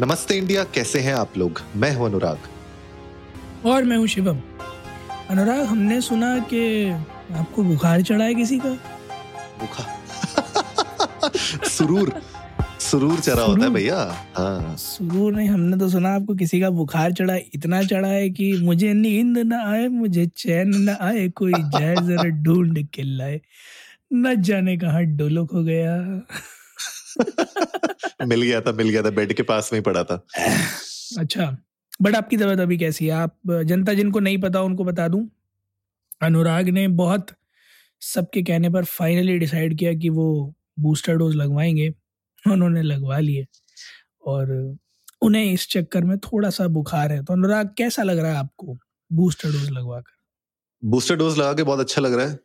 नमस्ते इंडिया कैसे हैं आप लोग? मैं हूँ अनुराग। और मैं हूँ शिवम। अनुराग हमने सुना कि आपको बुखार चढ़ा है किसी का? बुखार सुरूर। सुरूर चढ़ा होता है भैया। हाँ। सुरूर नहीं हमने तो सुना आपको किसी का बुखार चढ़ा इतना चढ़ा है कि मुझे नींद न आए मुझे चैन न आए कोई जाए जरा ढूंढ के लाए। न जाने कहा डोलक हो गया। मिल गया था मिल गया था बेड के पास में ही पड़ा था। अच्छा बट आपकी तबीयत अभी कैसी है? आप जनता जिनको नहीं पता उनको बता दूँ। अनुराग ने बहुत सबके कहने पर फाइनली डिसाइड किया कि वो बूस्टर डोज लगवाएँगे। उन्होंने लगवा लिए। और उन्हें इस चक्कर में थोड़ा सा बुखार है। तो अनुराग कैसा लग रहा है आपको बूस्टर डोज लगवा कर बूस्टर डोज लगा के बहुत अच्छा लग रहा है।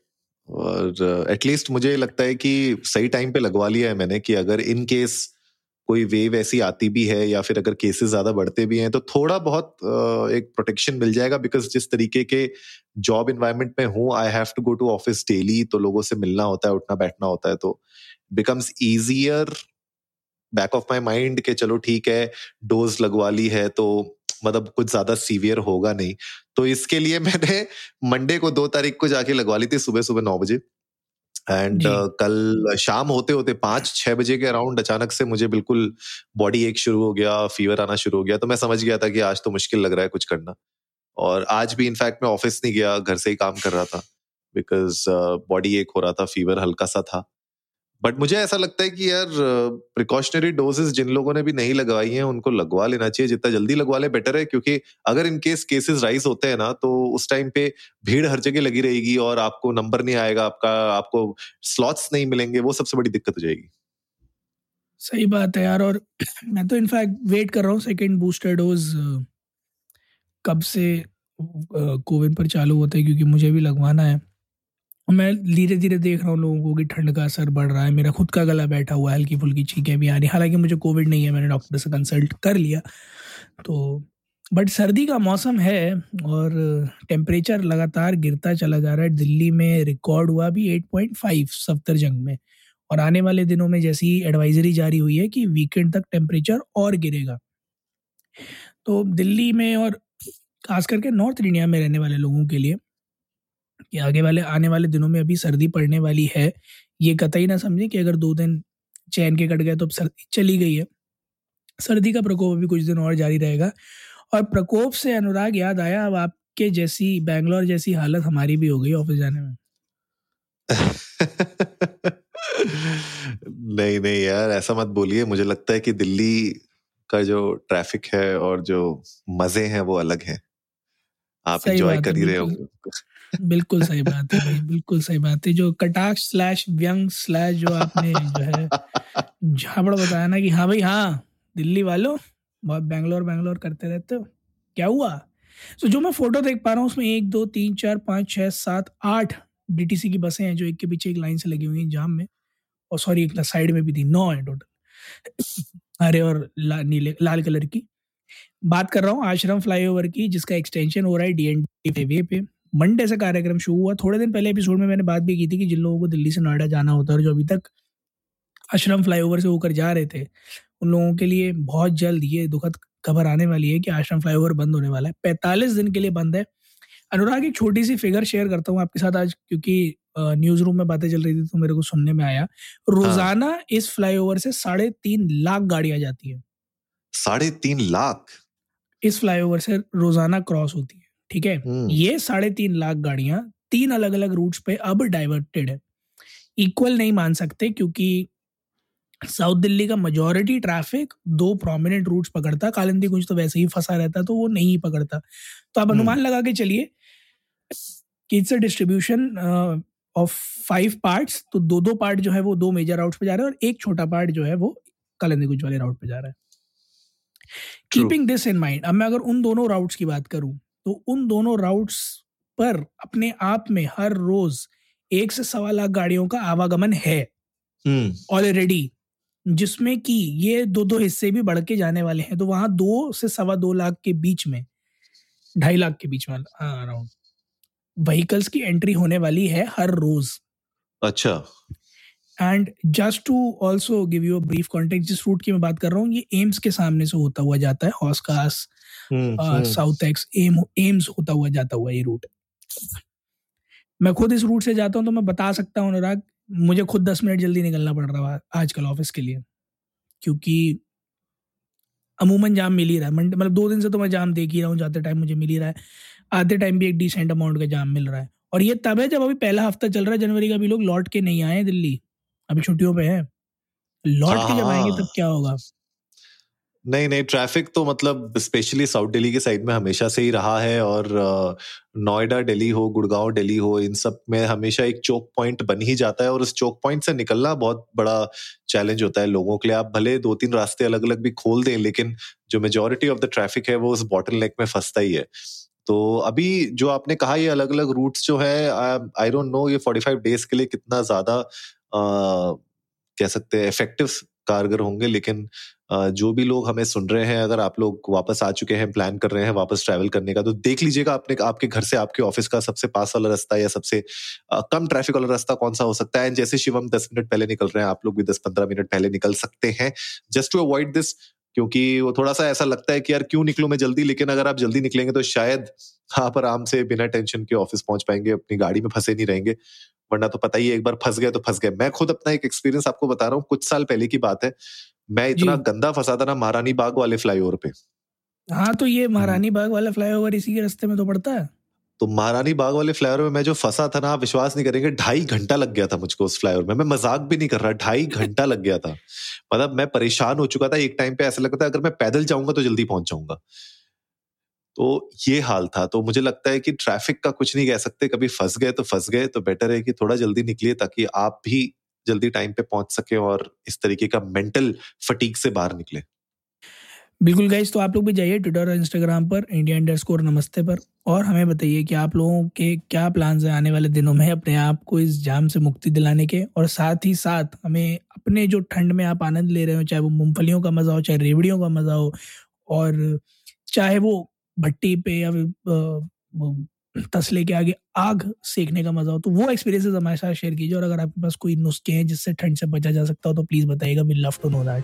और एटलीस्ट मुझे लगता है कि सही टाइम पे लगवा लिया है मैंने कि अगर इन केस कोई वेव ऐसी आती भी है या फिर अगर केसेस ज़्यादा बढ़ते भी हैं तो थोड़ा बहुत एक प्रोटेक्शन मिल जाएगा बिकॉज़ जिस तरीके के जॉब इन्वायरमेंट में हूँ I have to go to office daily तो लोगों से मिलना होता है, उठना बैठना होता है तो becomes easier back of my mind के चलो ठीक है डोज लगवा ली है तो मतलब कुछ ज़्यादा सीवियर होगा नहीं। तो इसके लिए मैंने मंडे को दो तारीख को जाके लगवा ली थी सुबह सुबह नौ बजे। एंड uh, कल शाम होते होते पाँच छह बजे के अराउंड अचानक से मुझे बिल्कुल बॉडी एक शुरू हो गया फीवर आना शुरू हो गया। तो मैं समझ गया था कि आज तो मुश्किल लग रहा है कुछ करना। और आज भी इनफैक्ट मैं ऑफ़िस नहीं गया घर से ही काम कर रहा था। बिकॉज़ बॉडी एक हो रहा था फीवर हल्का सा था। बट मुझे ऐसा लगता है कि यार प्रिकॉशनरी डोजेस जिन लोगों ने भी नहीं लगवाई हैं, उनको लगवा लेना चाहिए। जितना जल्दी लगवा ले बेटर है। क्योंकि अगर इन केस केसेस राइज होते हैं ना तो उस टाइम पे भीड़ हर जगह लगी रहेगी और आपको नंबर नहीं आएगा, आपका, आपको स्लॉट्स नहीं मिलेंगे, वो सबसे बड़ी दिक्कत हो जाएगी। सही बात है यार। और मैं तो इनफैक्ट वेट कर रहा हूँ सेकेंड बूस्टर डोज कब से कोविन पर चालू होता है, क्योंकि मुझे भी लगवाना है। मैं धीरे धीरे देख रहा हूँ लोगों को ठंड का असर बढ़ रहा है। मेरा खुद का गला बैठा हुआ है हल्की फुल्की चीखें भी आ रही हालाँकि मुझे कोविड नहीं है, मैंने डॉक्टर से कंसल्ट कर लिया। तो बट सर्दी का मौसम है और टेम्परेचर लगातार गिरता चला जा रहा है। दिल्ली में रिकॉर्ड हुआ भी 8.5 सफ्तर जंग में। और आने वाले दिनों में जैसी एडवाइजरी जारी हुई है कि वीकेंड तक टेम्परेचर और गिरेगा। तो दिल्ली में और खास करके नॉर्थ इंडिया में रहने वाले लोगों के लिए कि आगे वाले आने वाले दिनों में अभी सर्दी पड़ने वाली है। ये कतई ना समझें कि अगर दो दिन चैन के कट गए तो अब सर्दी चली गई है। सर्दी का प्रकोप अभी कुछ दिन और जारी रहेगा। और प्रकोप से अनुराग याद आया अब आपके जैसी बैंगलोर जैसी हालत हमारी भी हो गई ऑफ़िस जाने में। नहीं नहीं यार ऐसा मत बोलिए। मुझे लगता है कि दिल्ली का जो ट्रैफ़िक है और जो मज़े हैं वो अलग है। आप एंजॉय कर ही रहे होंगे। बिल्कुल सही बात है भाई बिल्कुल सही बात है। जो कटाक्ष स्लैश व्यंग स्लैश जो आपने जो है झाबड़ बताया ना कि हाँ भाई हाँ दिल्ली वालों बहुत बैंगलोर बैंगलोर करते रहते हो। क्या हुआ? तो जो मैं फ़ोटो देख पा रहा हूँ उसमें एक दो तीन चार पाँच छः सात आठ डीटीसी की बसें हैं जो एक के पीछे एक लाइन से लगी हुई हैं जाम में। और सॉरी एक साइड में भी थी नौ है टोटल हरे और ला, नीले लाल कलर की। बात कर रहा हूँ आश्रम फ्लाईओवर की जिसका एक्सटेंशन हो रहा है डीएनडी वे पे। मंडे से कार्यक्रम शुरू हुआ। थोड़े दिन पहले एपिसोड में मैंने बात भी की थी कि जिन लोगों को दिल्ली से नोएडा जाना होता है और जो अभी तक आश्रम फ्लाईओवर से होकर जा रहे थे उन लोगों के लिए बहुत जल्द ये दुखद खबर आने वाली है कि आश्रम फ्लाईओवर बंद होने वाला है। पैंतालीस दिन के लिए बंद है। अनुराग एक छोटी सी फिगर शेयर करता हूँ आपके साथ आज क्योंकि न्यूज़ रूम में बातें चल रही थी तो मेरे को सुनने में आया। रोज़ाना हाँ। इस फ्लाईओवर से साढ़े तीन लाख गाड़ियाँ जाती है। साढ़े तीन लाख? इस फ्लाईओवर से रोज़ाना क्रॉस होती है। ठीक है? हम्म। ये साढ़े तीन लाख गाड़ियाँ तीन अलग अलग रूट्स पे अब डाइवर्टेड है। इक्वल नहीं मान सकते क्योंकि साउथ दिल्ली का मेजोरिटी ट्रैफ़िक दो प्रोमिनेंट रूट्स पकड़ता कालिंदी कुंज तो वैसे ही फंसा रहता तो वो नहीं पकड़ता। तो आप अनुमान हम्म। लगा के चलिए कि it's a distribution of five parts तो दो दो पार्ट जो है वो दो मेजर राउट्स पे जा रहे हैं और एक छोटा पार्ट जो है वो कालिंदी कुंज वाले राउट पे जा रहा है। कीपिंग दिस इन माइंड अब मैं अगर उन दोनों राउट्स की बात करूँ तो उन दोनों राउट्स पर अपने आप में हर रोज एक से सवा लाख गाड़ियों का आवागमन है ऑलरेडी हम्म। जिसमें कि ये दो दो हिस्से भी बढ़ के जाने वाले हैं। तो वहाँ दो से सवा दो लाख के बीच में ढाई लाख के बीच में अराउंड व्हीकल्स की एंट्री होने वाली है हर रोज। अच्छा। And just to also give you brief context जिस रूट की मैं बात कर रहा हूँ ये एम्स के सामने से होता हुआ जाता है हॉस्कास साउथ एक्स एम एम्स होता हुआ जाता हुआ ये रूट मैं खुद इस रूट से जाता हूँ तो मैं बता सकता हूँ अनुराग मुझे खुद दस मिनट जल्दी निकलना पड़ रहा है आजकल ऑफ़िस के लिए क्योंकि अमूमन जाम मिल ही रहा है। मतलब दो दिन से तो मैं जाम देख ही रहा हूँ जाते टाइम मुझे मिल ही रहा है। आते टाइम भी एक डिसेंट अमाउंट का जाम मिल रहा है। और ये तब है जब अभी पहला हफ़्ता चल रहा है जनवरी का भी लोग लौट के नहीं आए दिल्ली। अभी छुट्टियों पे है। लौट के जब आएँगे तब हाँ। क्या होगा? नहीं नहीं ट्रैफ़िक तो मतलब स्पेशली साउथ दिल्ली के साइड में हमेशा से ही रहा है और नोएडा दिल्ली हो गुड़गांव दिल्ली हो इन सब में हमेशा एक चौक पॉइंट बन ही जाता है और उस चौक पॉइंट से निकलना बहुत बड़ा चैलेंज होता है लोगों के लिए। आप भले दो तीन रास्ते अलग अलग भी खोल दें लेकिन जो मेजोरिटी ऑफ़ द ट्रैफ़िक है वो उस बॉटल नेक में फंसता ही है। तो अभी जो आपने कहा, ये अलग अलग रूट्स जो है आई डोंट नो ये 45 डेज़ के लिए कितना ज़्यादा कह सकते हैं इफ़ेक्टिव कारगर होंगे, लेकिन जो भी लोग हमें सुन रहे हैं, अगर आप लोग वापस आ चुके हैं प्लान कर रहे हैं वापस ट्रैवल करने का तो देख लीजिएगा आपने, आपके घर से आपके ऑफ़िस का सबसे पास वाला रास्ता या सबसे कम ट्रैफ़िक वाला रास्ता कौन सा हो सकता है? जैसे शिवम दस मिनट पहले निकल रहे हैं, आप लोग भी दस पंद्रह मिनट पहले निकल सकते हैं। जस्ट टू अवॉइड दिस क्योंकि वो थोड़ा सा ऐसा लगता है कि यार क्यों निकलू मैं जल्दी लेकिन अगर आप जल्दी निकलेंगे तो शायद आप आराम से बिना टेंशन के ऑफ़िस पहुँच पाएँगे अपनी गाड़ी में फंसे नहीं रहेंगे। वरना तो पता ही है एक बार फंस गए तो फंस गए। मैं खुद अपना एक एक्सपीरियंस आपको बता रहा हूँ कुछ साल पहले की बात है। मैं इतना गंदा फंसा था ना महारानी बाग वाले फ्लाईओवर पे। हाँ तो ये महारानी बाग वाला फ्लाईओवर इसी के रास्ते में तो पड़ता है। तो महारानी बाग वाले फ्लाईओवर में मैं जो फंसा था ना, आप विश्वास नहीं करेंगे, ढाई घंटा लग गया था मुझको उस फ्लाईओवर में। मैं मज़ाक भी नहीं कर रहा, ढाई घंटा लग गया था। मतलब मैं परेशान हो चुका था, एक टाइम पे ऐसा लगता था, अगर मैं पैदल जाऊँगा तो जल्दी पहुँच जाऊँगा। तो ये हाल था। तो मुझे लगता है कि ट्रैफ़िक का कुछ नहीं कह सकते, कभी फंस गए तो फंस गए तो बेटर है कि थोड़ा जल्दी निकलिए ताकि आप भी जल्दी टाइम पे पहुँच सके और इस तरीके का मेंटल फटीक से बाहर निकले। बिल्कुल गाइस तो आप लोग भी जाइए ट्विटर और इंस्टाग्राम पर इंडिया इंडर स्कोर नमस्ते पर। और हमें बताइए कि आप लोगों के क्या प्लान हैं आने वाले दिनों में अपने आप को इस जाम से मुक्ति दिलाने के। और साथ ही साथ हमें अपने जो ठंड में आप आनंद ले रहे हो, चाहे वो मूंगफलियों का मज़ा हो, चाहे रेवड़ियों का मज़ा हो, और चाहे वो भट्टी पे या तसले के आगे आग सेकने का मज़ा हो तो वो एक्सपीरियंसेस हमारे साथ शेयर कीजिए। और अगर आपके पास कोई नुस्खे हैं जिससे ठंड से बचा जा सकता हो तो प्लीज़ बताइएगा we love to know that